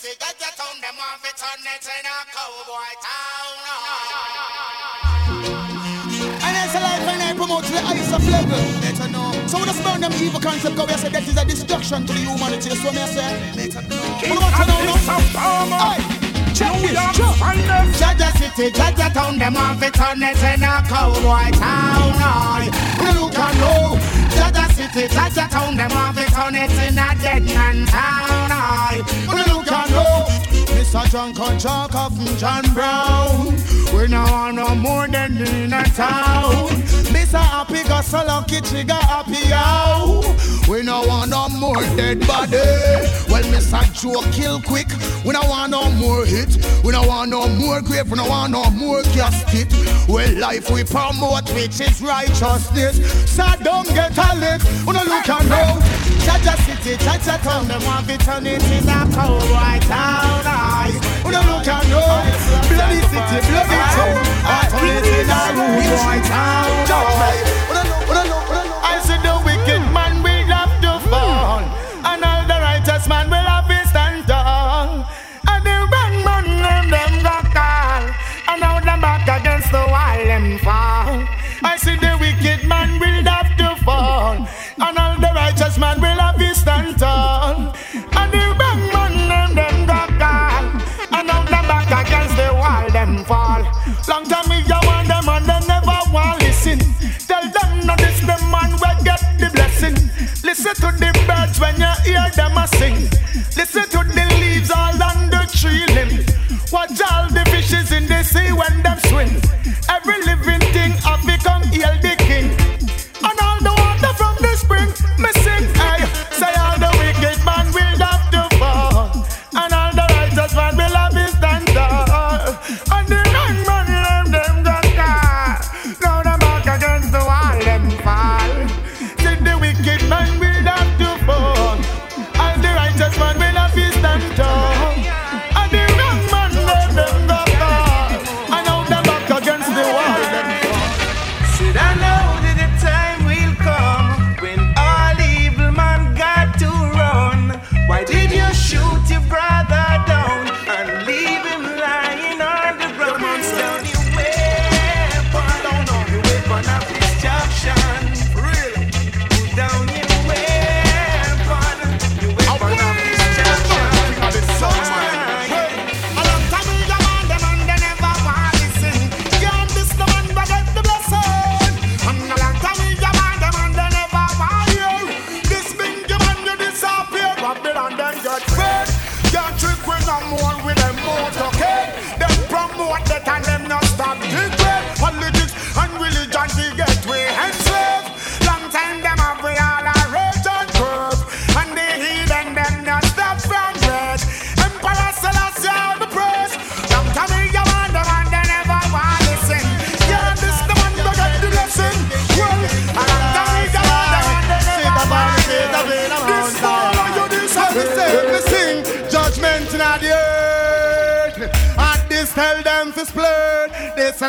city, Jah Jah town, them want to turn it in a cowboy town. And it's a life and I promote to the highest of level. Better know. So we just burn them evil concept because we say that is a destruction to the humanity. So me I say, better know. We want to know now. Aye. Check this, check. Jah Jah city, Jah Jah town, them want to turn it in a cowboy town. Aye. You can know. Jah Jah city, Jah Jah town, them want to turn it in a dead man town. Aye. You can know. Mr. John Conchak of John Brown. We no want no more than in a town. Mr. Happy got so lucky, trigger happy out. We no want no more dead body. Well, Mr. Joe kill quick. We no want no more hit. We no want no more grave. We no want no more casket. Well, life we promote, which is righteousness. So don't get a lick. We no look and know. Jah Jah city, Jah Jah town, them want to turn it in a cowboy town. Aye. We no look and know. City, bloody town. Turn it in a cowboy town. Sing.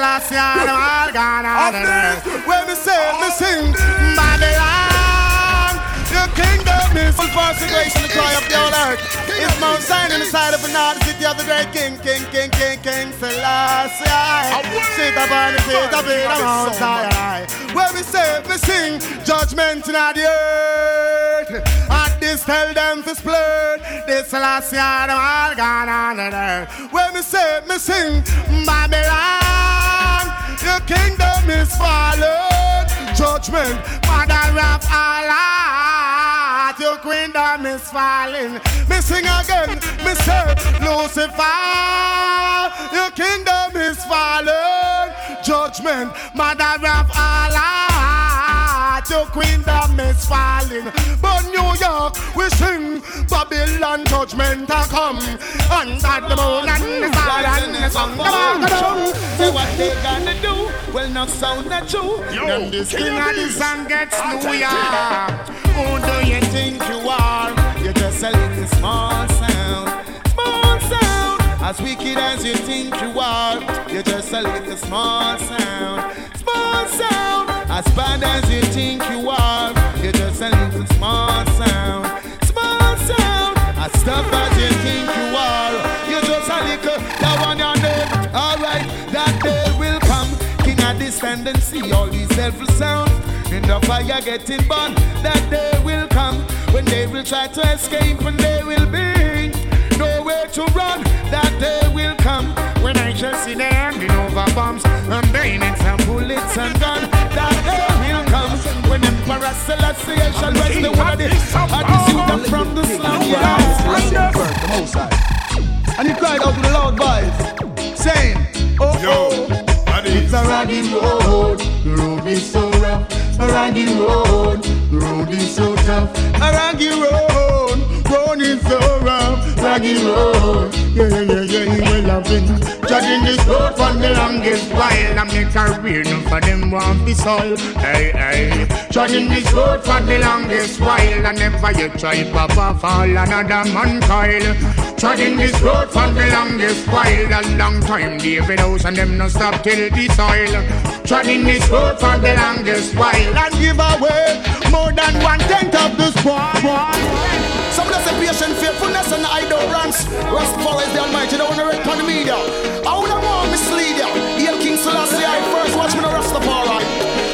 Year them all gone out. When we say we sing Babylon. Your kingdom is full and the joy of the whole earth. It's Mount Zion in the side of another city of the great King, King, King, King, King Selassie. Sit upon the feet of the Mount Zion. Where we say, we sing judgment in the earth. At this tell them to split. This last Selassie, them all gone on the earth. Where we say, we sing Babylon. Your kingdom is fallen. Judgment, mother of all art. Your kingdom is falling. Me sing again, say, Lucifer. Your kingdom is fallen. Judgment, mother of all art. Your kingdom is falling. But New York, we sing Babylon judgment a come. Under the moon and the star and the sun. Come on, come on. Say what they gonna do? Well, not sound that true. Them this king of the sun gets New York. Who do you think you are? You're just a little small sound. Small sound. As wicked as you think you are, you're just a little small sound. Small sound. As bad as you think you are, you're just a little small sound. Small sound. As tough as you think you are, you're just a little. That one you know. Alright, that day will come. King of this and see all these evil sounds In the fire getting burned. That day will come. When they will try to escape and they will be nowhere to run. That day will come when I just see them handing over bombs and bayonets and bullets and guns. That day will when Emperor Selassie shall raise the world. I just them from the slum. And he cried out with a loud voice, saying, Oh, oh. It's a ragged road, the road is so rough. A ragged road, the road is so tough. A ragged road, is so rough. Ragged road, oh. yeah, yeah, yeah, yeah, we're loving. Judging this road for the longest while. I make a career, none for them want be soil. Hey, hey. Judging this road for the longest while. I never you try pop off all another man coil. Treading this road for the longest while, a long time. David House and them no stop till the soil. Treading this road for the longest while and give away more than one tenth of the squad. Patient faithfulness and idolance. Rastafari is the Almighty, don't want to wreck on the media. I would have want mislead ya. Hail King Selassie, I first watch me the Rastafari.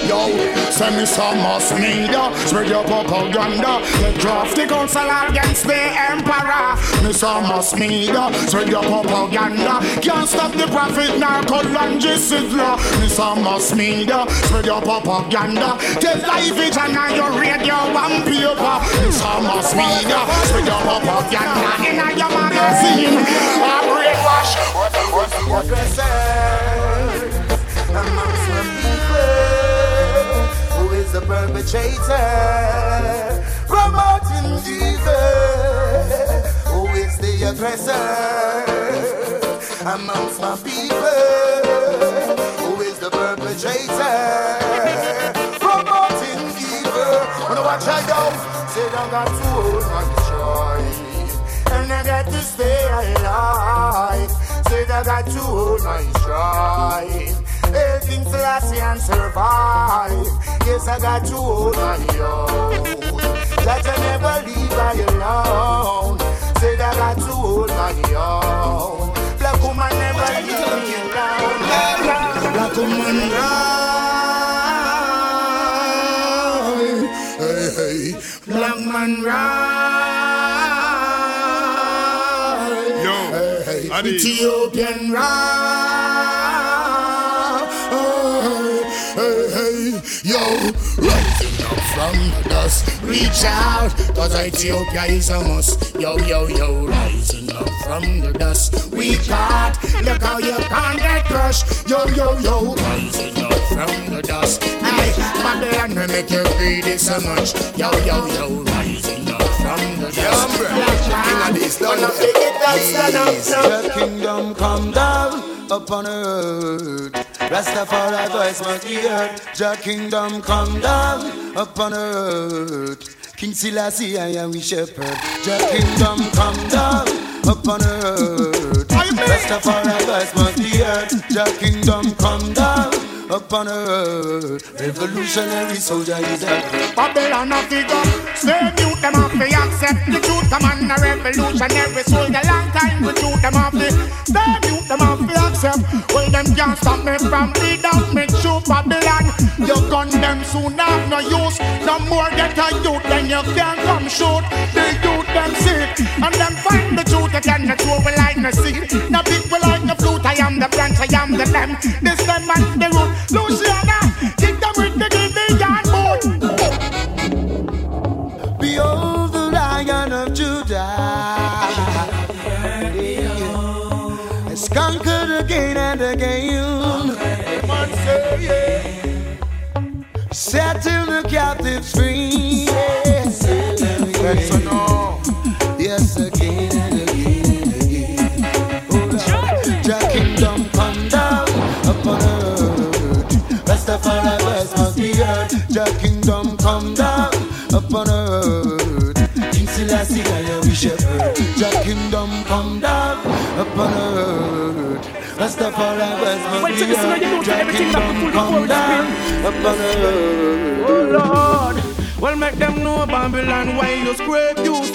Yo, send me some mass media, spread your propaganda. Get drafted council against the emperor. Me some mass media, spread your propaganda. Can't stop the prophet, narco lunges sizzler. Me some mass media, spread your propaganda. Tell live vision on your radio and paper. Me some mass media, spread your propaganda in your magazine. I brainwash. What, what, what, what, what, perpetrator, promoting Jesus. Who is the aggressor amongst my people? Who is the perpetrator, promoting evil? Wanna watch I go? Say I got to hold my stride, and I got to stay alive. Say I got to hold my stride. Hey, King Selassie and survive. Yes, I got to hold my own. That I never leave I alone. Said I got to hold my own. Black woman never leave me alone. Black woman ride. Hey, hey. Black man ride. Yo, hey, hey. Ethiopian ride. Yo, rising up from the dust, reach out, cause Ethiopia is a must. Yo, yo, yo, rising up from the dust, we got, look how you can't get crushed. Yo, yo, yo, rising up from the dust. Hey, Babylon will make you greedy so much. Yo, yo, yo, rising up from the dust. King of this, don't The kingdom come down upon earth. Rastafari voice must be heard. Jah kingdom come down upon earth. King Selassie, I am we shepherd. Jah kingdom come down upon earth. Rastafari voice must be heard. Jah kingdom come down upon earth. Revolutionary soldier is a Babylon a figure. Stay mute them off the accept the truth. Come on, a revolutionary soldier. Long time we truth them off the. Stay mute them off the accept. Well, them can't stop me from bleed out. Make sure Babylon. Your gun them soon have no use. No more get a youth, then you can't come shoot. The youth them sick. And them find the truth again. The truth will the seed. No big I am the lamb. This them and the root. Luciana, kick them with the Gideon boot. Behold the Lion of Judah has conquered again and again. Setting the captives free. Yes, yes come down upon earth. Rastafari voice must be heard. Your kingdom come down upon earth. Oh Lord. Well, make them know Babylon why you scrape, you.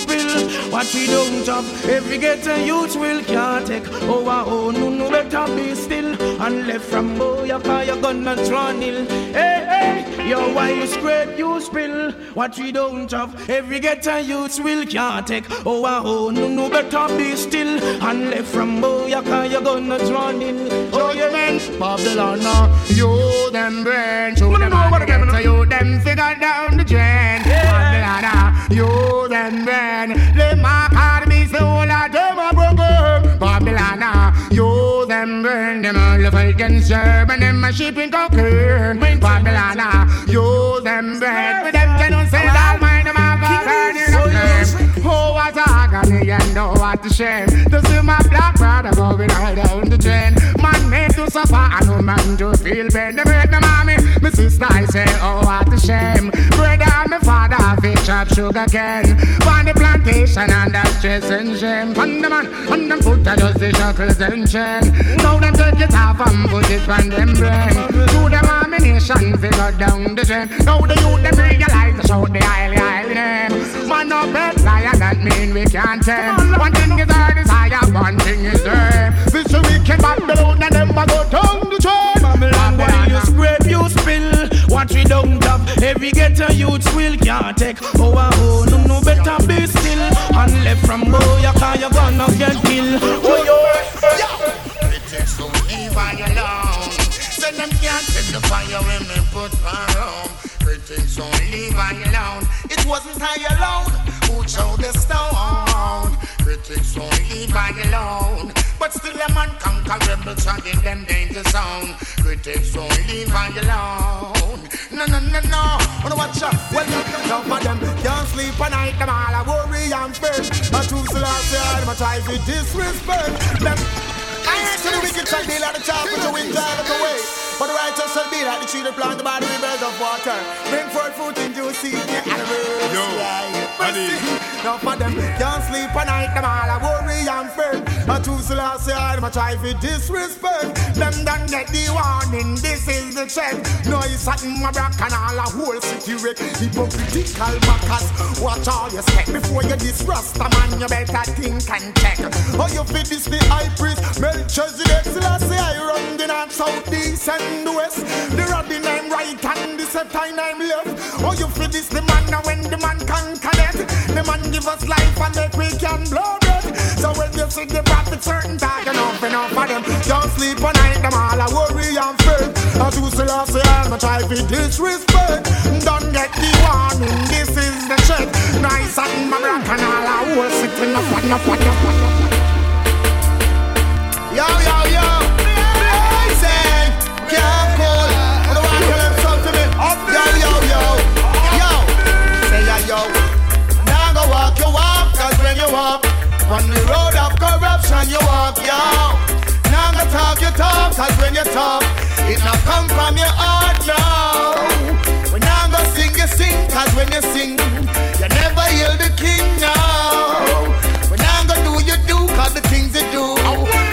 What we don't have, every ghetto youth will can't take. Oh, oh, no, no, better be still. And left from boy, you call you gonna draw nil. Hey, hey, yo, why you scrape, you spill. What we don't have, every ghetto youth will can't take. Oh, oh, no, no, better be still. And left from boy, you call you gonna draw nil. Oh, yeah, man. Babylon, uh, you them brain, show them all the ghetto, you them figure down the drain. Babylon, uh, you them brain, they them them all the Falcons serve and them a shipping cocaine. Babylon, uh, you them brain, with them can say that mind them a go burning up flame. Oh, what a agony and oh, what a shame To see my black brother going all down the drain Man made to suffer and no man to feel pain They make the mommy, my sister I say, oh, what a shame. Brother and my father fish up sugar cane. On the plantation and the stress and shame. On the man, on them foot I just the shackles and chain. Now them take it off and put it on them brain. To them ammunition, figure down the drain. Now the youth them realize to shout the highly, highly name. Man no bed liar, that mean we can't tame. One thing is our desire, one thing is them This wicked Babylon and them go down the drain we don't have, every ghetto youth will can't take. Oh, ah, oh, no, no, better be still. And left from boy, you can you gonna get killed. Oh, yo. Critics don't leave I alone. Say them can't set the fire when me put her home. Critics don't leave I alone. It wasn't I alone who chose the stone. Critics don't leave I alone. Shot in them danger zone. Critics don't leave I alone. No, no, no, no. Wanna watch out? Well, enough of them can't sleep at night. Them all a worry and fear. A true Selassie, I'm a try to disrespect them. I ain't to the wicked shall be like the chop with the wind drive them away. But the righteous shall be like the tree that plant by the rivers of water. Bring forth fruit in due season. Yo, Adi. Now for them can't sleep at night. Them all a worry and fear. A true Selassie, I'm a try to disrespect. Them done get the warning. This is the check. No, it's something my back and all a whole city wreck. Hypocritical backers. Watch all your step before you disrust a man. You better think and check. Oh, you fit this the high priest. Melchizedek Selassie, I run the north, south, east, and the west. The rod in I'm right and the septine I'm left. Oh, you feel this the man now when the man can connect. The man give us life and make we can blow breath. So when you see the prophet certain talk enough enough for them. Don't sleep at night, them all a worry and fear. As you see, I say, I'm try to disrespect. Don't get the warning, this is the check. Nice and my rock and all sitting up, up, up, up, up, up. Yo, yo, me. Yo, yo, yo. Yo. Say, yeah, yo. Now go walk your walk, cause when you walk on the road of corruption, you walk, yo. Now go talk your talk, cause when you talk, it not come from your heart, no. When now go sing, you sing, cause when you sing, you never hear the king, no. When now go do, you do, cause the things you do,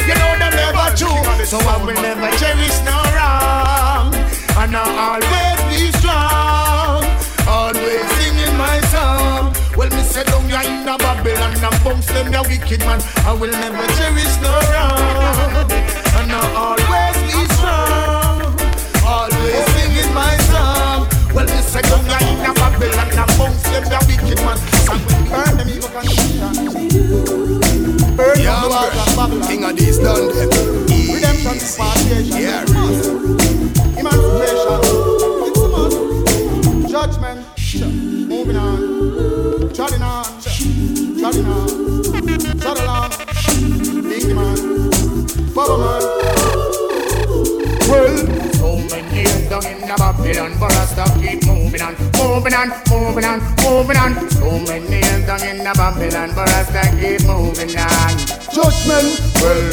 you know them never true. So I will never cherish no wrong. And I'll always Babylon and bounce them ya wicked man. I will never cherish no wrong. And I'll always be strong. Always singing my song. Well, me say down ya in a Babylon and bounce them ya wicked man. And we burn them even can Burn Yeah, them walls of. Babylon. King of these done them. Redemption, Easy. repatriation, Yeah. it's a the plain things on open on, moving on, open on, moving on, man nails dungin' up fill and buras that keep moving on Judgment will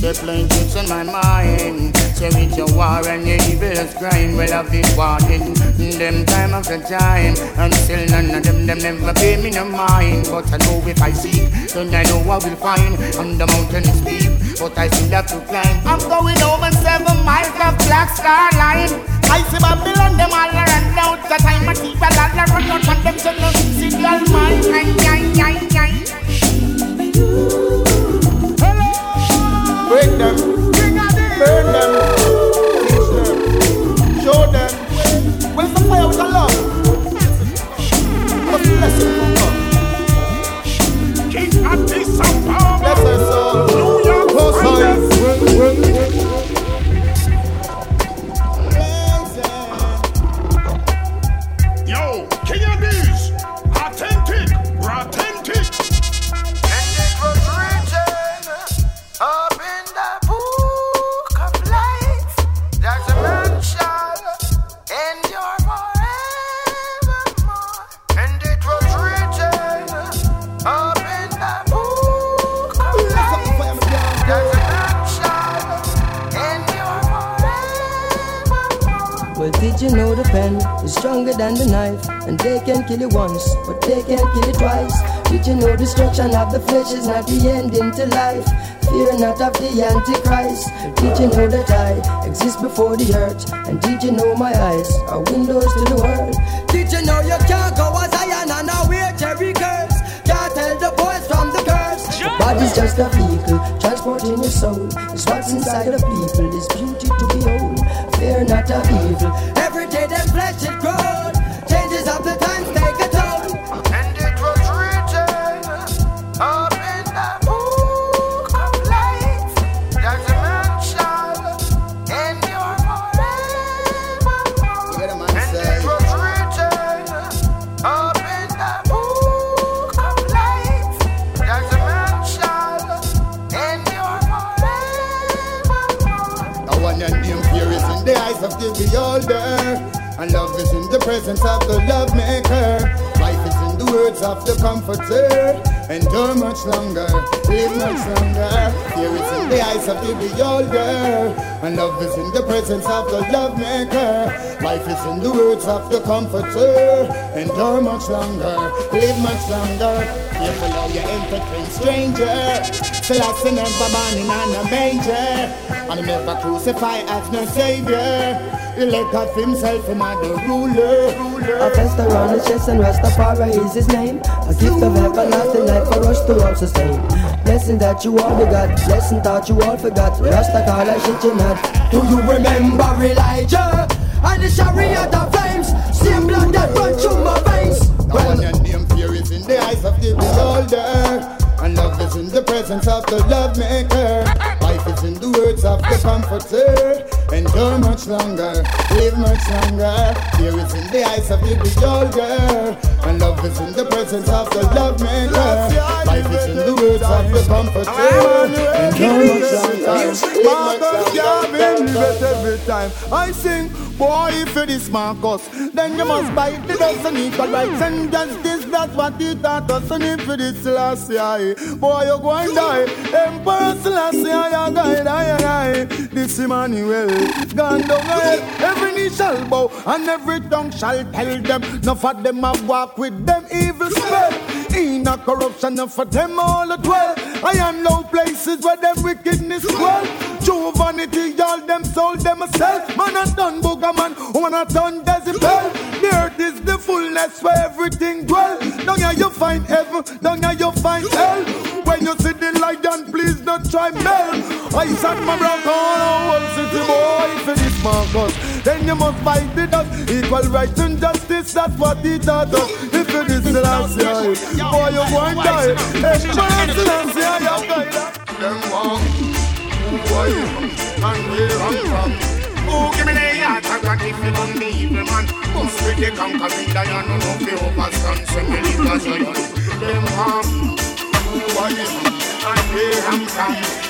definitely send my mind. Say with your war and your evil's crime, well I've been warning them time after time, and still none of them them never pay me no mind. But I know if I seek, then I know I will find. And the mountain is steep, but I still have to climb. I'm going over seven miles of black star line. I see Babylon, them all run out. The time I see all run out, and them say no signal man. Ay, ay, ay, ay. Break them, burn them, teach them, show them. Where's the fire with the love? What's the lesson from God? King of peace and power. Bless us all. You know destruction of the flesh is not the ending to life? Fear not of the Antichrist. Did you know that I exist before the earth? And did you know my eyes are windows to the world? Did you know you can't go as Zion and now wear cherry curse? Can't tell the boys from the girls. The body's just a vehicle, transporting your soul. It's what's inside of people, is beauty to behold. Fear not of evil. Presence of the love maker. Life is in the words of the comforter. Endure much longer, live much longer. Fear is in the eyes of the beholder. And love is in the presence of the love maker. Life is in the words of the comforter. Endure much longer, live much longer. Careful how you entertain stranger. Selassie never born in a manger. And never crucified as no savior. He let God himself him as the ruler. A fest around his chest and Rastafari is his name. A gift of everlasting life for us to all sustain. Blessing that you all begot, blessing that you all forgot. Rastafari shit you not. Do you remember Elijah? And the chariot of flames, same blood that run through my veins. Now when your name fear is in the eyes of the beholder. And love is in the presence of the love maker. Life is in the words of the comforter. Endure much longer, live much longer. Fear is in the eyes of the beholder. And love is in the presence of the love maker. Life is in the words of the comforter. Endure much longer, live much Garvin, live it longer. every time. I sing, boy, if it is Marcus, then you must bite the dust and equal rights and justice. That's what he taught us. And if it is Selassie, boy, you go and die. Emperor Selassie, I going to die. This Emmanuel, gone down. Every knee shall bow and every tongue shall tell them. None of them have walk with them evil spell. In a corruption, none for them all a dwell. I am no places where them wickedness dwell. True vanity, all them sold them. Man a done booger man, woman a done decibel. The earth is the fullness where everything dwell. Down here you find heaven, down here you find hell. When you see the lion, please don't try mel. I sat my rock on whole city boy for this Marcus. Then you must fight the dust, equal rights and justice. That's what he taught us. If it is the last year, boy you and die. Man, the last year, you die. Them walk, boy, and where I'm from. Oh, give me the heart, got if you don't believe me, man. Bust with the overstand, so me. Them harm, where I'm from. The I got if you don't believe me, with the conquering lion, no no fear overstand. the one that you and Papa, just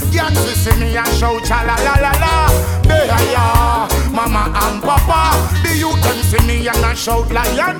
can't you see me and shout cha la la la la? There, yeah. mama and papa. The youth them see me and I shout lion.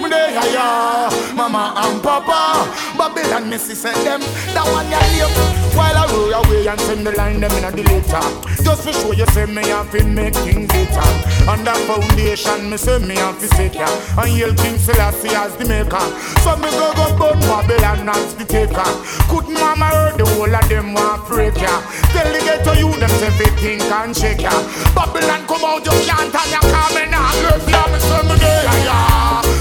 Me there ya, mama and papa. Babylon me see say them, that one ya live. While I roll away and send the line them in a the later. Just to show you say me have to make things better. On the foundation me say me have to sit. And yell King Selassie as the maker. So me go go burn Babylon as the taker. Couldn't mama heard the whole of them want break ya. Tell the ghetto you them say everything can shake ya. Babylon come out you can't and you come in and love ya. Me say me there ya.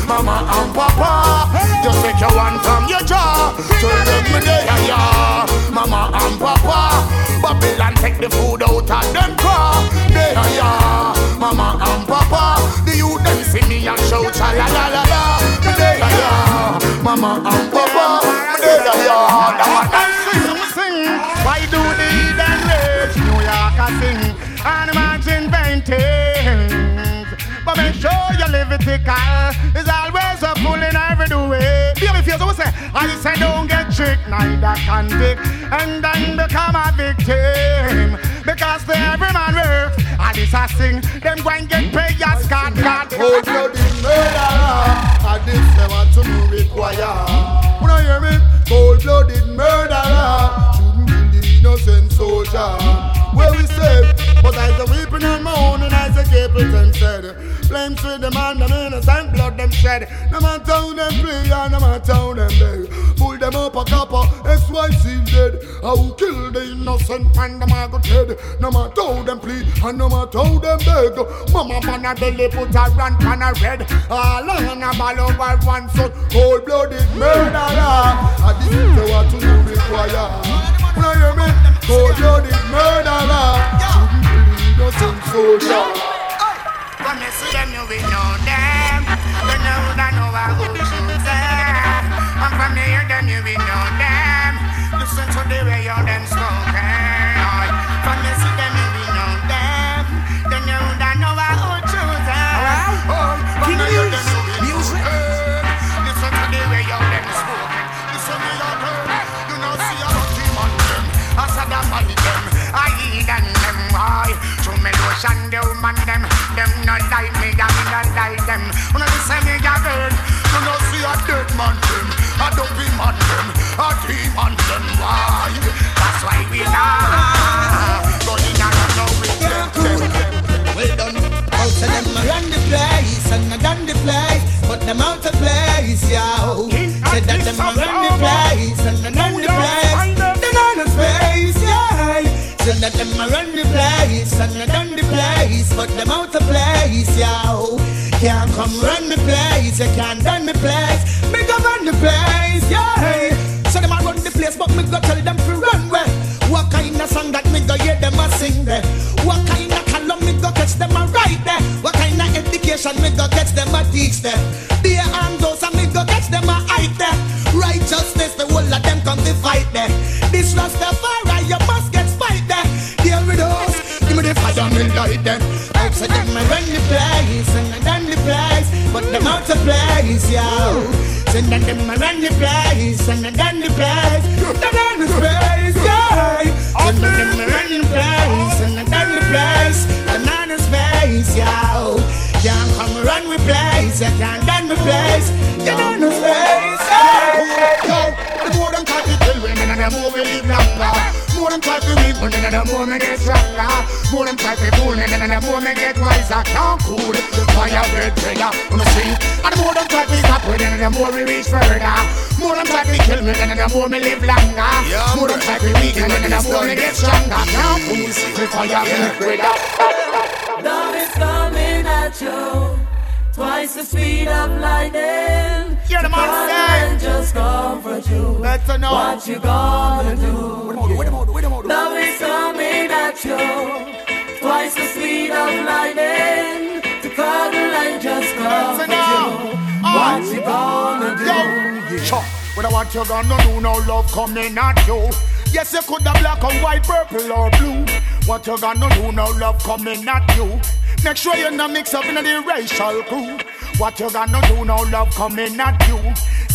Mama and Papa, just take your one from your jaw. Tell them me there ya. Mama and Papa, Babylon take the food out of them car. There ya. Mama and Papa, the youth them see me and shout cha la la la la. There ya. Mama and live. It's always a fool in every way. Feel if you so say, I say don't get tricked, neither can pick, and then become a victim. Because for every man works, and this a sing, them go get paid as card, card, Cold blooded murderer, and this never to me require. You know hear me? Cold blooded murderer, shouldn't kill the innocent soldier. Where we say, but I say weeping on my own and I say Capleton said, Blame to the man, them innocent blood them shed. No matter how them play and no matter how them beg. Pull them up a copper, XYZ dead. I will kill the innocent man, them I go dead. No matter how them plead and no matter how them beg. Mama man a belly put a run pan a red. All on a ball over one son. Cold blooded murderer. And this is what to do require. You know hear me? Cold blooded murderer. Innocent soldier. When you see them, you will know them. You know that know who choose them. And from you hear them, you will know them. Listen to the way you them spoken. The woman them. Them not like me, not like them. When I say me a you know see a dead man them, a dopey man them, a demon them. Why? That's why we now going around now with them. Well done. Out of them run the place and I done the place, but them out of place, yo. Said that them run the place and I done the place, them out of space, yeah. Said that them run the place and I done place, but them out of place, yo. Can't come run the place, you can't run the place, me run the place, yeah. So them a run the place, but me go tell them to run where. What kind of song that me go hear them a sing there? What kind of column me go catch them a write there? What kind of education me go catch them a teach there? Be and those and me go catch them a hide there. Righteousness, the whole of them come to fight there. This Rastafari, the fire, me light them. Outside them I run the place and I done the place, but them out of place, yo. Send them them I run the place and I done the place, they done the place, yeah. Send them them I run the place and I done the place, they done the space, yo. Can't come run my place, you can't done my place, you done the space, yeah. Yo, the more them to kill women and the more we live longer. More them try to reap women and the more me get stronger. More them try to fool me and the more me get wiser. Can't cool the fire red trigger on the street. And the more them try to stop with and the more we reach further. More them try to kill me and the more me live longer. More them try to weaken and the more me get stronger. Can't cool the fire red trigger. Love is coming at you. Twice the speed of lightning. To come monster. and just comfort you. Better know. What you gonna do? Wait a moment, wait a moment. Love is coming at you. Twice the speed of lightning. To cuddle and just comfort you. Oh. What you gonna do? Yo. What I want you gonna do now, love coming at you. Yes, you could have black and white, purple or blue. What you gonna do now, love coming at you. Make sure you're not mixed up in the racial crew. What you gonna do now, love coming at you.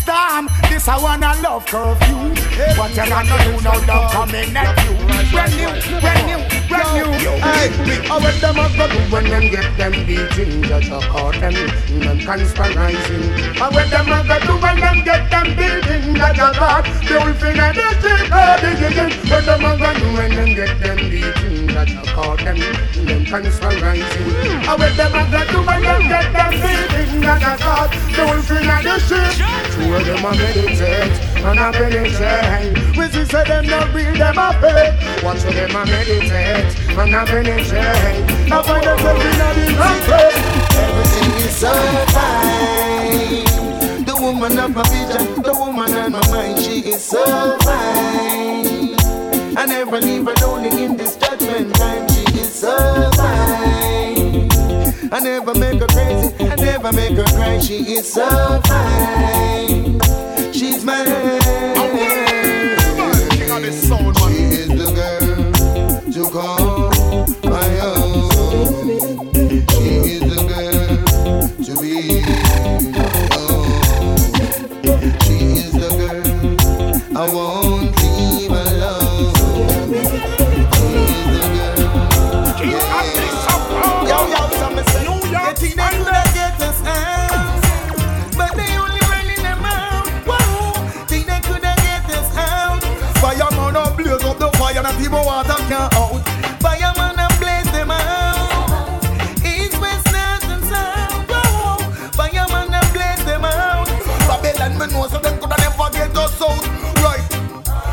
storm. This I wanna love curfew. What you gonna do now? Love coming at you. Brand new, brand new, brand new. Hey, how what them a go when them get them beating? Judge a them, them conspiring. How what them a go when them get them beating? Judge a caught the wolf in the street. Digging. What them a go when them get them beating? Judge a caught them, them conspiring. How what them a go when them get them beating? Judge a caught the wolf in the street. Two of them a meditate and a penetrate. We see say them not real, them a fake. Watch how them a meditate and a penetrate. Now find themselves in a the place. Everything is so fine. The woman of my vision, the woman of my mind, she is so fine. I never leave her lonely in this judgment time. She is so fine. I never make her crazy, I never make her cry. She is so fine. She's mine. She is the girl to call my own. She is the girl to be alone. She is the girl I won't people water can't out. Fireman and blaze them out. East, west, north and south. Whoa, fireman and blaze them out. Babylon me know so them coulda never get us out. Right.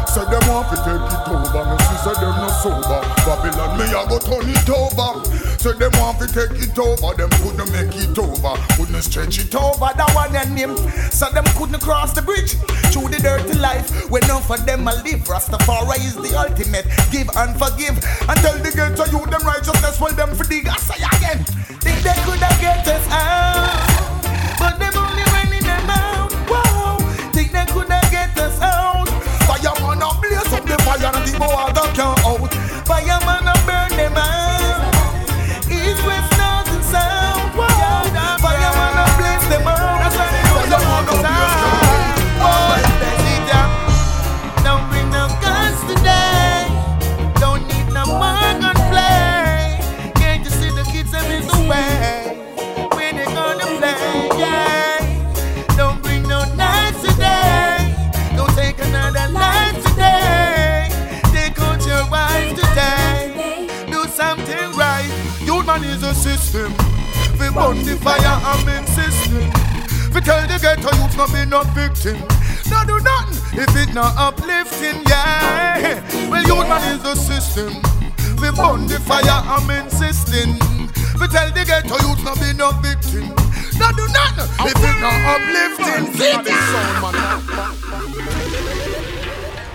So them want to take it over. Me see say them no sober. Babylon me a go turn it over. So them want to take it over. Them couldn't make it over. Couldn't stretch it over. That one and him. So them couldn't cross the bridge through the dirty life. When none for them a live. Rastafari is the ultimate. Give and forgive. And tell the ghetto you them righteousness. Well them for dig. I say again. Think they coulda get us out, but them only running them out. Whoa, think they coulda get us out. Fireman a blaze up the fire and people water can't the fire I'm insisting. We tell the ghetto youth not be no victim. No do nothing if it not uplifting, yeah. Well, youth man is a system. We burn the fire I'm insisting. We tell the ghetto youth not be no victim. No do nothing if it not uplifting. King of this sound, man.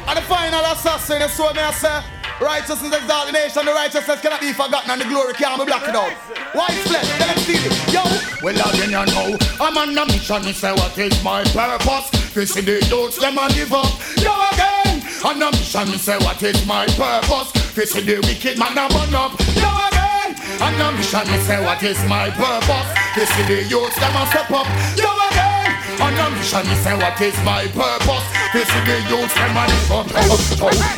And the final assassin, that's what I say. Righteousness exalt the nation, the righteousness cannot be forgotten, and the glory can't be blotted out. White flesh, let them see it. Yo, well, again, you know, I'm on a mission, me say what is my purpose. This is the youths, them a give up. Yo, again, on a mission, me say what is my purpose. This is the wicked man a burn up. Yo, again, on a mission, me say what is my purpose. This is the youths, them a step up. Yo, again, on a mission, me say what is my purpose. This is the youths, them a live up.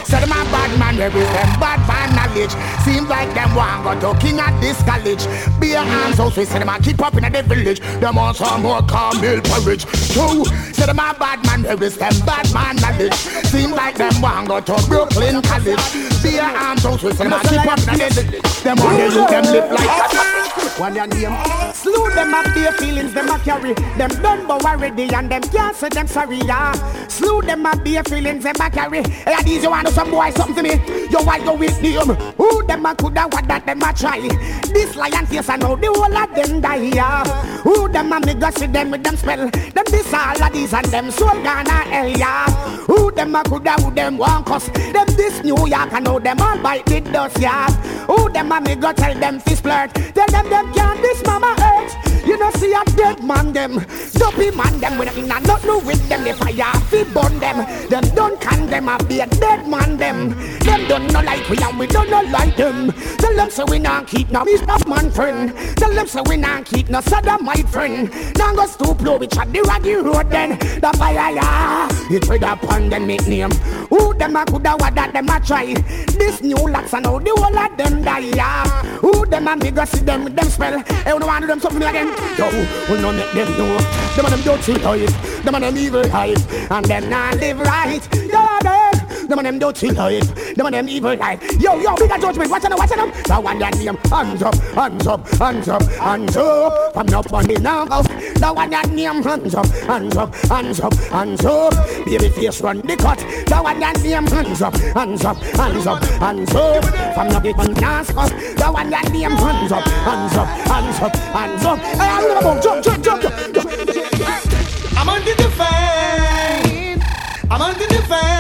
Say them a bad man, there is them bad man knowledge. Seems like them want go to king at this college. Be a hands house, we say them a keep up in the village. Them want some more cornmeal porridge. True, them a bad man, there is them bad man knowledge. Seems like them want go to Brooklyn college. Be a hands house, we say them a keep up in the village. Them want to you them live like that. One your name. Slew them up their feelings, them a carry. Them done but already and them can't say them sorry, yeah. Slew them up their feelings, them a carry. Hey, these you want to some boy something to me? You want go with them? Um, who them a coulda what that them a try? This lion face I know the whole of them die, yeah. Who them a me go see them with them spell? Them this all of these and them soul gonna hell, yeah. Who them a coulda who them want cuss? Them this New York I know them all bite the dust, yeah. Who them a me go tell them fist flirt? Tell them them can't this mama hurt. You know see a dead man them, dopey man them. When in a not no with them, the fire fi burn them. Them don't condemn a be a dead man them. Them don't know like we and we don't know like them. Tell them so we not keep no Mr. Man friend. Tell them so we not keep no Saddam my friend. Now go stoop low, we chat the road then. The fire ya, it with a pandemic name. Who them a coulda what that them a try? This new locks and all the whole of them die ya. Who them a bigger see them with them spell? Hey, you want them something again? Yo, we no make them know. Them a them dirty eyes, them a them evil eyes, and them not live right. Yeah, them, them a them dirty eyes, them a them evil eyes. Yo, yo, bigger judgment. Watch out, watch out. The one that name hands up, hands up, hands up, hands up. From up on the knuckles. The one that name hands up, hands up, hands up, hands up. Baby face run the cut. The one that name hands up, hands up, hands up, hands up. From up on the knuckles. The one that name hands up, hands up, hands up, hands up. Hey, I'm gonna jump, jump, jump, jump. I'm under the fame. I'm under the fame.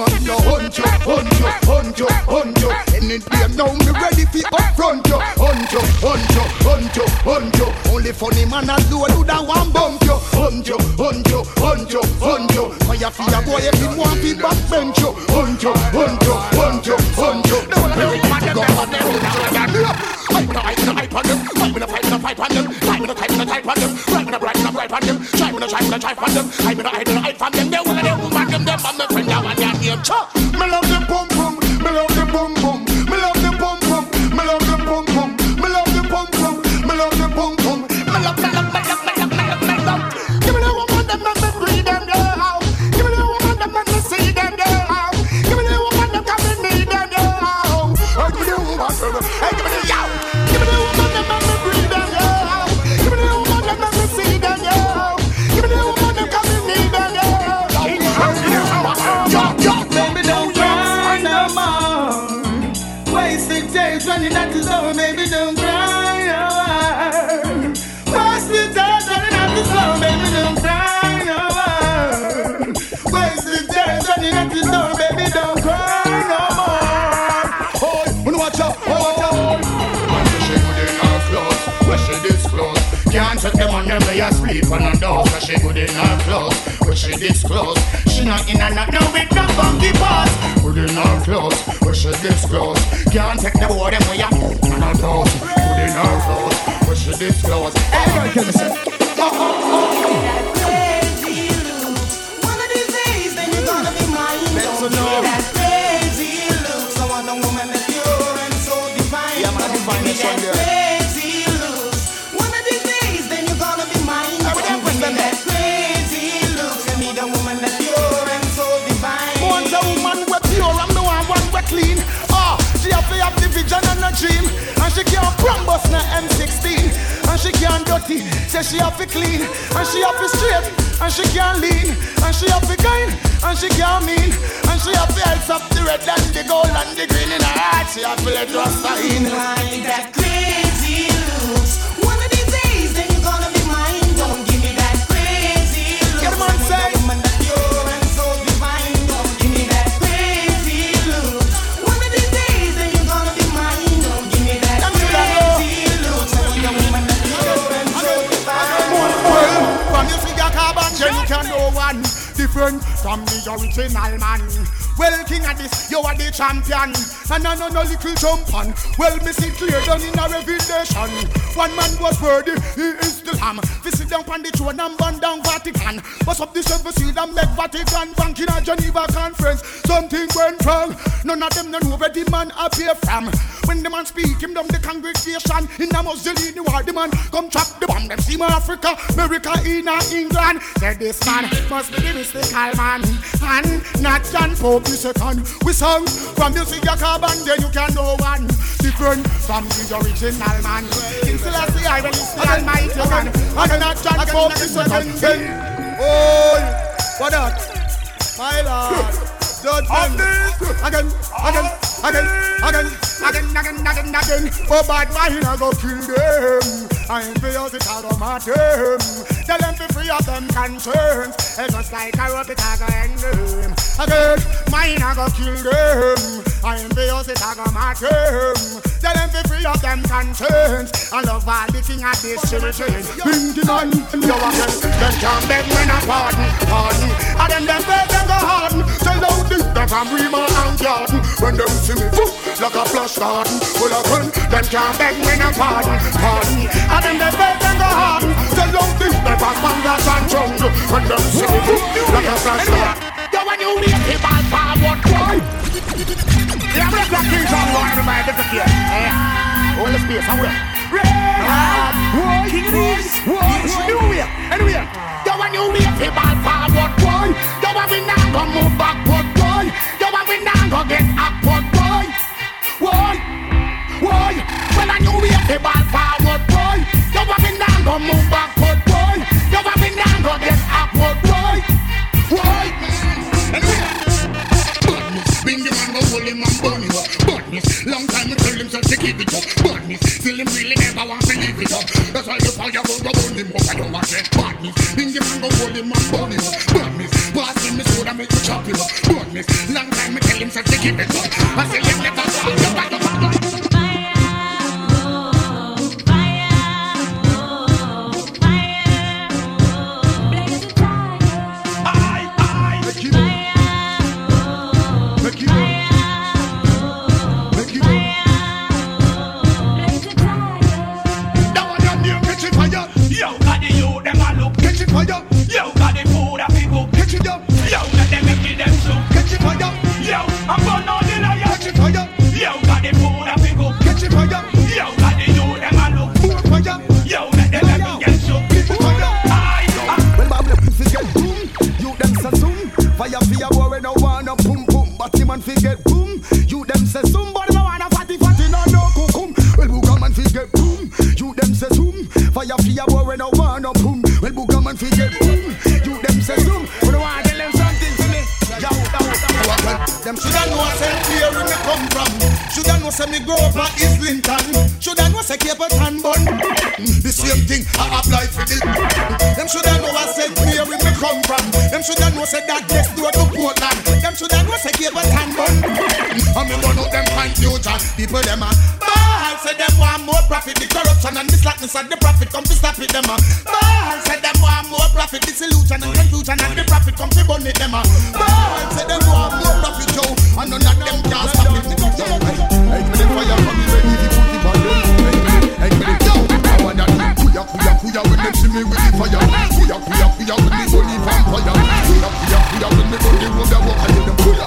Look, come on, yo, hunt you, hunt you, hunt you, hunt you. Any day now, me ready for upfront you. Hunt you, hunt you, hunt you, hunt you. Only funny man a do do that one bump you. Hunt you, hunt you, hunt you, hunt you. Fire for your boy if him want fi backbench you. Hunt you, hunt you, hunt you, hunt you. Don't let me go on them. I'm gonna hype, gonna hype on them. I'm gonna fight, gonna fight on them. I'm gonna type, gonna type on them. Right, gonna bright, gonna bright on them. Try, gonna try, gonna try on them. I'm gonna hide, on them. They wanna them, Me love asleep on the door. Cause she good in her clothes, when she disclose. She not in and out no with no funky paws. Good in her clothes, when she disclose. Can't take the boy them way on her toes. Good in her clothes, when she disclose. Everybody can listen. Oh, oh, oh. Crazy look. One of these days, then you're gonna be mine. Don't me that dream, and she can't promise no M16, and she can't dirty. Say she have to clean, and she have to straight, and she can't lean, and she have to kind, and she can't mean, and she have to heads up the red and the gold and the green in her heart. She have to let Rasta in. Like that crazy different from the original man. Well, king of this, you are the champion. And I know no little jump on. Well, me see clear down in a revelation. One man was worthy, he is the lamb. Visit down on the throne and burn down Vatican. Bust up the seven seal and make Vatican bank in a Geneva conference. Something went wrong. None of them know where the man appear from. When the man speak, him down the congregation in a Mussolini war. The man come trap the bomb. Them see my Africa, America, in a England. Said this man must be the mystical man, and not John Pope the second. We sung from see your carbon, then you can know one different from the original man. In Celestia, I will the Almighty man, and not John Pope the second. Oh, what that? My Lord. Judgment again, again, again, again, again, again, again, again. Oh, bad mind, I go kill them. I ain't for yours, it's out of my term. Tell them to free of them concerns. It's just like a rope, it I go end them. Again, mine, I go kill them. I envious it, I go matter. Tell them to free of them conscience. I love all the thing at this children. Thinking on you again. Them can't beg me no pardon, pardon. And then them beg them go harden. Tell out this that I'm Rima and Jordan. When them see me foot like a flush garden. Full of gun, them can't beg me no pardon, pardon. And then them beg them go harden. Tell out this that I'm Bangladesh and jungle. When them see me foot like a flush garden. Yo, when you wait, the ball forward, boy. Yeah, I'm gonna keep on going to my disappear. Yeah. Hold the space, I'm with Boy, king of these. Anywhere, anywhere. Yo, when you wait, the ball forward, boy. Yo, when we now go move backward, boy. Yo, when we now go get upward, boy. Boy, boy. When I knew we had the ball forward, boy. Yo, when we now go move backward, boy. Yo, when we now go get upward, boy. Anywhere. Bring the man go hold him and burn him long time I tell him so to keep it up. Badness, still him really never want to leave it up. That's why the fire go go burn him up. I don't want that badness. Bring the man go hold him and burn him up. Badness, pass him the soda make you chop him up. Badness, long time I tell him so to keep it up. I say him never ball say them want more profit. The corruption and the slackness of the profit come to stop it. Them ball say them want more profit. Disillusion and confusion and the profit come to burn it. Them ball say them want more profit. Joe, and none of them can stop it. Hey, the fire coming ready to put it on them. Hey, hey, the yo, I wanna kuya kuya kuya when them see me with the fire. Kuya kuya kuya when me the vampire. Kuya kuya kuya when me the road that walk. I hear them kuya.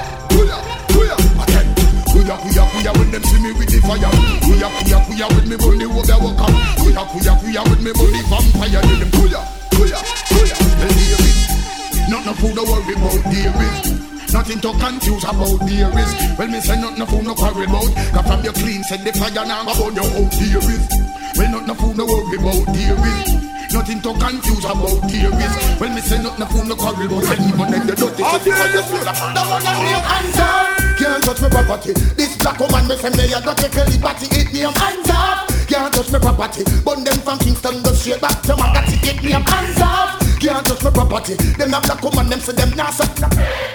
Kuya kuya kuya when them see me with the fire. Kuya kuya kuya when me the road that walk. Kuya kuya kuya when me the vampire. Hear them kuya kuya kuya. Hey, hear it. Not no food to worry about, dear is. Nothing to confuse about is. Well, me say nothing fool no quarrel about. Cause from your clean said the fire now about your own is. Well, nothing no fool no worry about is. Nothing to confuse about there is. Well, me say nothing fool no quarrel about. And even if the dirty said the fire The one that name answer Can't touch me property. This black woman me say me a go take a liberty. It name hands off. Can't touch me property. Burn them from Kingston go straight back to Magatti It name hands off. Can't touch me property. Them a black woman them say them not suck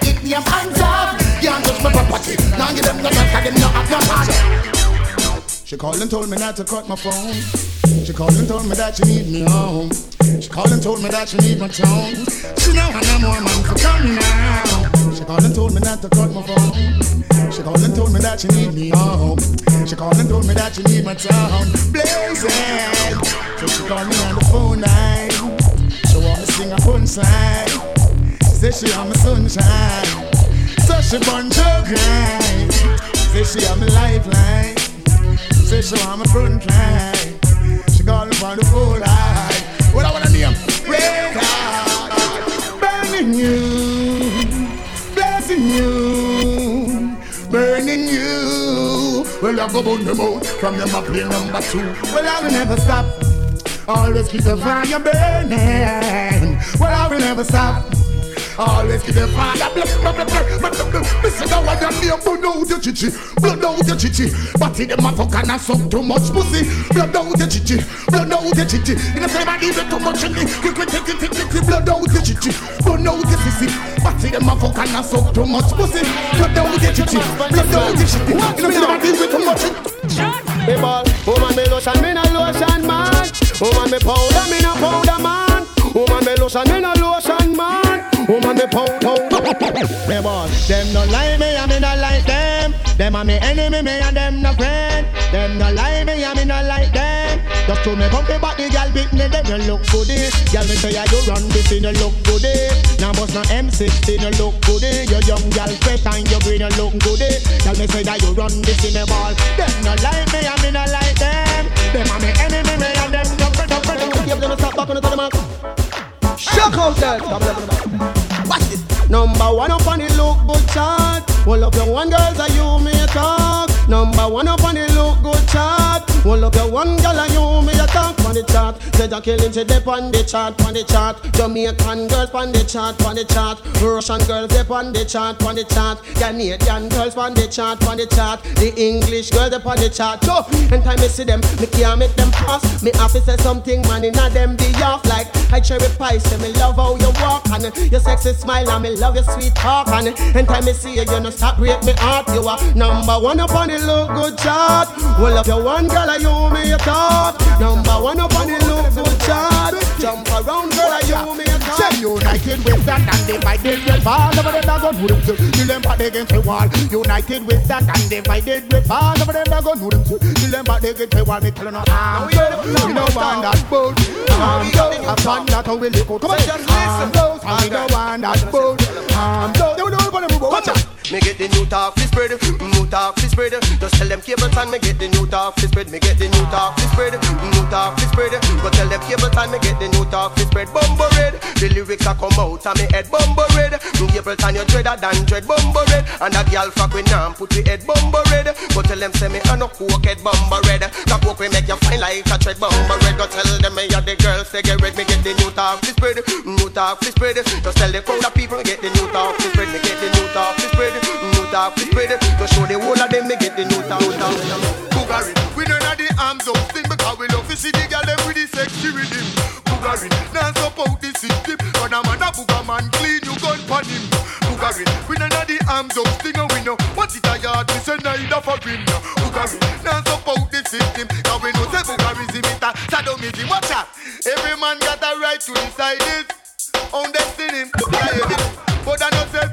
It name hands off. Can't touch me property. Now give them no knock them no have no heart She called and told me not to cut my phone She called and told me that she need me home She called and told me that she need my tone She know I know more man for coming now she called and told me not to cut my phone. She called and told me that she need me home. She called and told me that she need my town blazing. So she called me on the phone line. She want to sing a fun side. She on my sunshine. So she bun joking. Say she on my lifeline. Say she on my front line. She called me on the phone line. What I wanna name? Red heart, burning you blessing you, burning you. Well, I go burn them out from them a play number two. Well, I will never stop. Always keep the fire burning. Well, I will never stop. Always give them blah, blah, blah, blah, blah, blah. Me say that one them name blood out your chichi, blood out your chichi. But in them a fuck and a suck too much pussy. Blood out your chichi, blood out your chichi. In the same I need too much in me. Quick, quick, quick, quick, quick, blood out your chichi, blood out your sissy. But in them a fuck and a suck too much pussy. Blood out your chichi, blood out your chichi. In the same I need too much. Me ball, woman me lotion, me no lotion man. Woman me powder, me no powder man. Woman me lotion, me no lotion. Woman me powder, powder. Me boss, them no like me, and me no like them. Them are me enemy, me and them no friend. Them no like me, and me no like them. Just to me back, the girl pick me, them you look goody. Girl me say you run this, you no look goody. Now boss no MC, you no look goody. You young girl fresh and you green, you look goody. Girl me say that you run this in the ball. Them no like me, and me no like them. Them are me enemy, me and them no friend, no friend. Give them a stop back on the mark. Shock out there. Watch this. Number one up on the look good chart. Hold up your one girls and you me a talk. Number one up on the look good chart. Hold up your one girl and you me a talk on the chart. Said a killing she dip on the chart, on the chart. Jamaican girls on the chart, on the chart. Russian girls dip on the chart, on the chart. Canadian girls on the chart, on the chart. The English girls dip on the chart. So, anytime me see them, me can't make them pass. Me have to say something, man, inna them be off like I cherry pie. Say me love how you walk and your sexy smile and me love your sweet talk and time me see you, you no stop break me heart. You are number one up on the look good chart. Well up your one girl, I you me a talk. Number one up on the look good chart. Jump around, girl, and you me a. United with that and divided with fall over them that go do them till them back against the wall. United with that and divided with fall over them that go do them till them back against the wall. Me tell you no arm We no want that boat. Arm A fun that how we live out. Come on. And we no want that boat. Arm those. They will it for them. Watch out. Me get the new talk fi spread, new talk fi spread. Just tell them cable time me get the new talk fi spread. Me get the new talk fi spread, new talk fi spread. Go tell them cable time me get the new talk fi spread. Bumbo red, the lyrics a come out of me head. Bumbo red, Cable time you dreader than dread. Bumbo red, and a girl fuck with nam put we head. Bumbo red, go tell them say me a no coke head. Bumbo red, that coke we make you fine like a tread. Bumbo red, go tell them me a the girls say get red. Me get the new talk fi spread, new talk fi spread. Just tell the crowd of people get the new talk fi spread. Me get the new talk fi spread. New talk fi spread To show the whole of them me get the new talk Bugari, we don't the arms up thing because we love to see the girl them with the sexy rhythm. Bugari, now support the system. But a man a booger man clean you gun pon him. Bugari, we don't the arms up thing and we know what it a yard we say neither for him. Bugari, now support the system. Cause we know say Bugarism is a sadomism. Watch out, every man got a right to decide his own destiny. Yeah, yeah. But I know say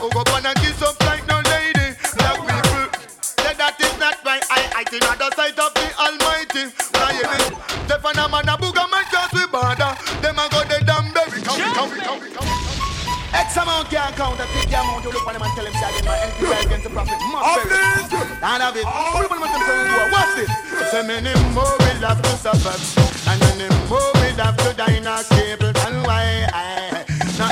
too much to the go up and kiss up like no lady. Black people say that is not right. I I think on the side of the Almighty. Now you know, Stefan a man a booger man just we bother. Them a go the damn berry. Count it, count it, count it, count it. X amount can't count. I take the amount you look on them and tell them say I get my enterprise against the profit. Must be. None of it. Do you want them to do? Watch this. So many more will have to suffer, and many more will have to die in a stable. And why? I,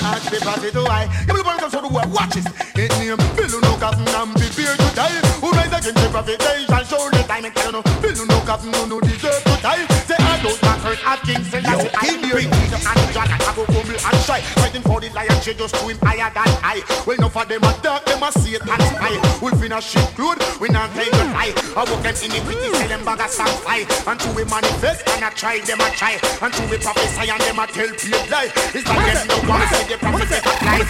not ask the prophet why. You will want to do what? Watch this. It name Bill no cotton and prepare to die. Who rise against the prophet? They shall show the time and tell no. Bill no cotton no deserve to die. Say all those backers of King Selassie. I'm bring Peter and John Fighting for the lion, she just to him higher than I. Well, enough of them a dark, them a see it and spy. We finish shit good, we not take the lie. I walk them iniquity, sell them bag of some fight. Until we manifest and I try, them a try. Until we prophesy and them a tell people lie. It's like them no to see the prophecy apply.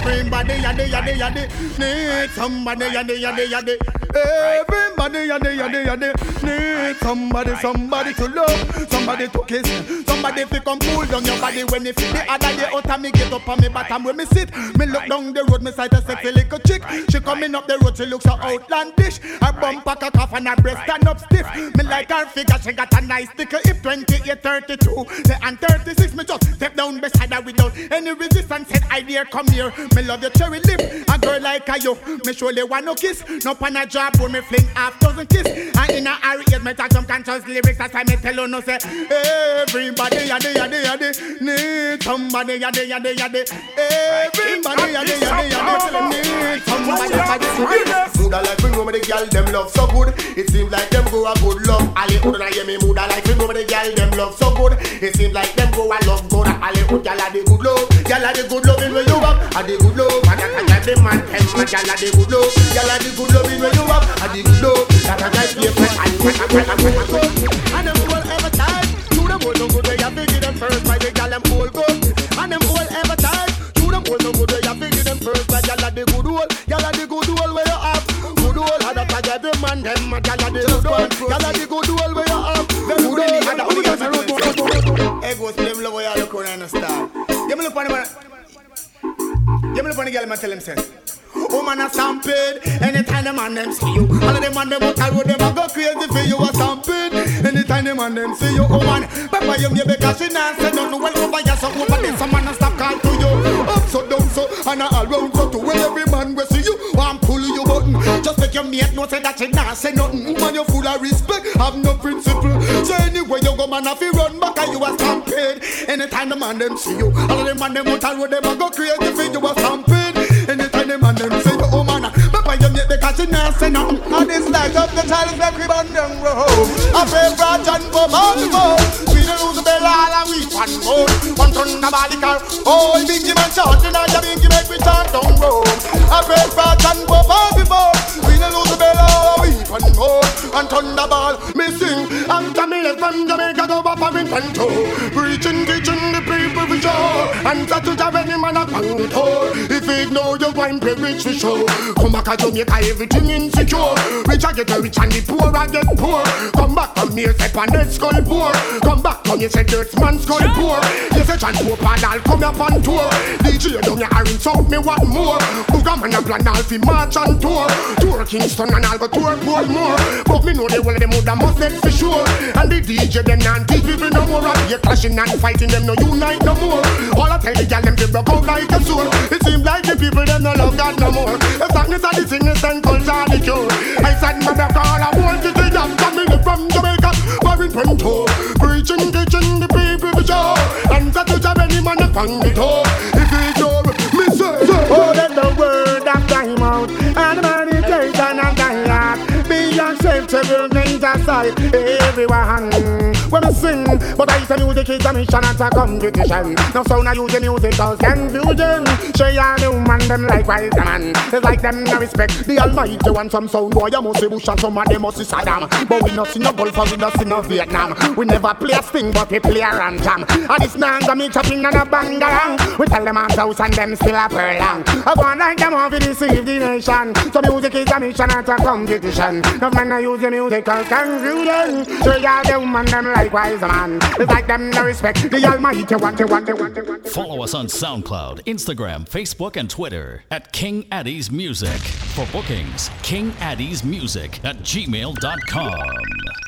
Everybody yadi yadi yadi need somebody yadi yadi yadi. Everybody yadi yadi yadi need somebody somebody to love, somebody to kiss, somebody to come pull down your body when you feel the other day out me get up on me bottom where me sit. Me look down the road, me sight a sexy little chick. She coming up the road, she looks so outlandish. Her bump pack a cough and her breast stand up stiff. Me like her figure, she got a nice tickle hip 28, 32. Say and 36, me just step down beside her without any resistance. Said I dear come here, me love your cherry lip. A girl like a you, me surely want no kiss. No pan a job, me fling half dozen kiss. And in a hurry, yes, me talk some conscious lyrics. That's why me tell you no say everybody yadi yadi yadi need somebody yadi yadi yadi. Everybody yadi yadi yadi need somebody yadi. Mood a like me know me the girl them love so good. It seems like them go a good love. Ali don't hear me mood a like me know me the girl them love so good. It seems like them go a love good. Ali a the good love. Gyal a the good loving where you have, a the good love. And that a the man tension. Gyal a the good love, gyal a the good loving where you have, a the good love. That a drive the friend and friend and friend and friend and friend. And them all ever tight, to them all no good. They have to give them first by the gyal them all good. And them all ever tight, to them all no good. They have to give them first by gyal a the good old, gyal a the good old where you have. Good old, and that a drive the man them. Gyal a the good old, gyal a the good old where you have. Them good old, and that only gets a road. Hey, go slave love where you look on and start. Give me look on the man. Give me look on the girl and tell him say. Woman a stampede. Anytime the man them see you All of them man them out the road Them a go crazy for you a stampede. Anytime the man them see you Oh man Papa you me because she not say nothing Well over here so over there Some man a stop call to you. Up so down so And a all round so to Where every man will see you. Want pull you button Just make your mate know say that she not say nothing. Man you full of respect Have no principle. So anyway you go man if you run back And you a stampede. Anytime the man them see you All of them man them out the road Them a go crazy for you a stampede And up the burn down road. I pay branch and man go We don't lose the bell all and we one more One turn the body car Oh big man chanting And the big make we chant down road. I pay branch and man before We don't lose the bell all and we one more And turn the ball me sing And Jamaica from Jamaica go up and Pinto Preaching teaching sure And that to have any man upon the door If you ignore you wine pay rich for sure Come back to Jamaica everything insecure. Rich I get rich and the poor I get poor. Come back from here say pan head skull poor. Come back from here say dirt man skull poor You say John Pope and I'll come up on tour. DJ down your rinse out me want more. Booga man a plan all fi march and tour. Tour Kingston and I'll go tour Portmore But me know they will them woulda must let for sure. And the DJ them not teach people no more. And they clashing and fighting them no unite no more. All I tell the gal them they broke out like a sword. It seems like the people them no love God no more. The sadness of the sickness and culture the cure. I said mother call I want to see them coming from Jamaica Foreign Pinto Preaching, teaching the people for sure And that to have any man upon the door. If you ignore me Oh let the word of time out And meditation of dialogue Be acceptable things aside. Everyone when I sing But I say music is a mission and a competition. Now sound I use the music confusion Share all the woman them likewise the man. It's like them no respect the almighty one. Some sound boy you must be Bush and some of them must be Saddam. But we not see no Gulf we not see no Vietnam. We never play a sting but we play a rantam And it's nanga me chopping and a bangarang We tell them I'm house and them still a furlong. I want like them off to deceive the nation. So music is a mission and a competition. No man I use the music cause confusion Share all the woman them likewise man It's like them no respect the almighty one the one the one the one Follow us on SoundCloud, Instagram, Facebook, and Twitter at King Addies Music. For bookings, kingaddiesmusic at gmail.com.